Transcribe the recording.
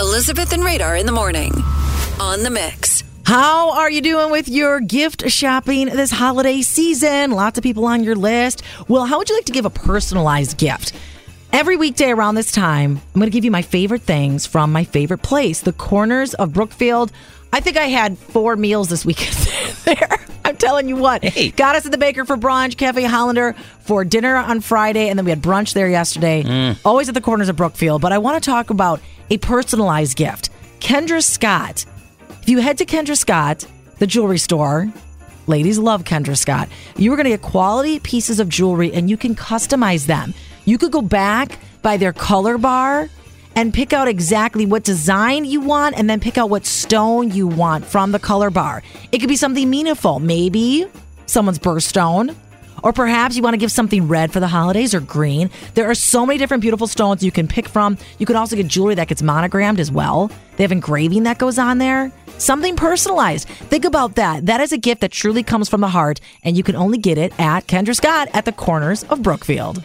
Elizabeth and Radar in the morning on the mix. How are you doing with your gift shopping this holiday season? Lots of people on your list. Well, how would you like to give a personalized gift? Every weekday around this time, I'm going to give you my favorite things from my favorite place, the corners of Brookfield. I think I had four meals this weekend there. Telling you what. Hey. Got us at the Baker for brunch, Cafe Hollander for dinner on Friday, and then we had brunch there yesterday. Mm. Always at the corners of Brookfield. But I want to talk about a personalized gift. Kendra Scott. If you head to Kendra Scott, the jewelry store, ladies love Kendra Scott, you are going to get quality pieces of jewelry and you can customize them. You could go back by their color bar and pick out exactly what design you want and then pick out what stone you want from the color bar. It could be something meaningful, maybe someone's birthstone. Or perhaps you want to give something red for the holidays or green. There are so many different beautiful stones you can pick from. You can also get jewelry that gets monogrammed as well. They have engraving that goes on there. Something personalized. Think about that. That is a gift that truly comes from the heart, and you can only get it at Kendra Scott at the corners of Brookfield.